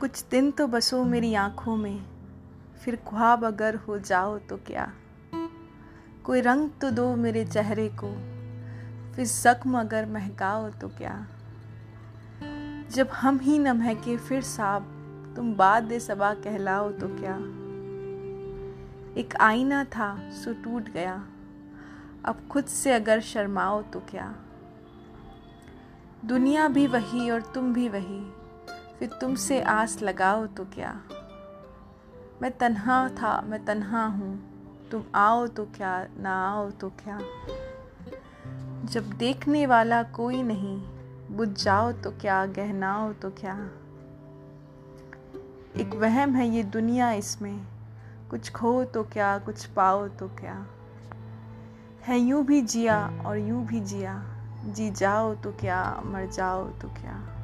कुछ दिन तो बसो मेरी आँखों में, फिर ख्वाब अगर हो जाओ तो क्या? कोई रंग तो दो मेरे चेहरे को, फिर जख्म अगर महकाओ तो क्या? जब हम ही न महके फिर साब तुम बाद सबा कहलाओ तो क्या? एक आईना था, सो टूट गया। अब खुद से अगर शर्माओ तो क्या? दुनिया भी वही और तुम भी वही। फिर तुमसे आस लगाओ तो क्या? मैं तन्हा था, मैं तन्हा हूँ। तुम आओ तो क्या, ना आओ तो क्या? जब देखने वाला कोई नहीं बुझ जाओ तो क्या, गहनाओ तो क्या? एक वहम है ये दुनिया इसमें। कुछ खो तो क्या, कुछ पाओ तो क्या? है यूँ भी जिया और यूँ भी जिया। जी जाओ तो क्या, मर जाओ तो क्या?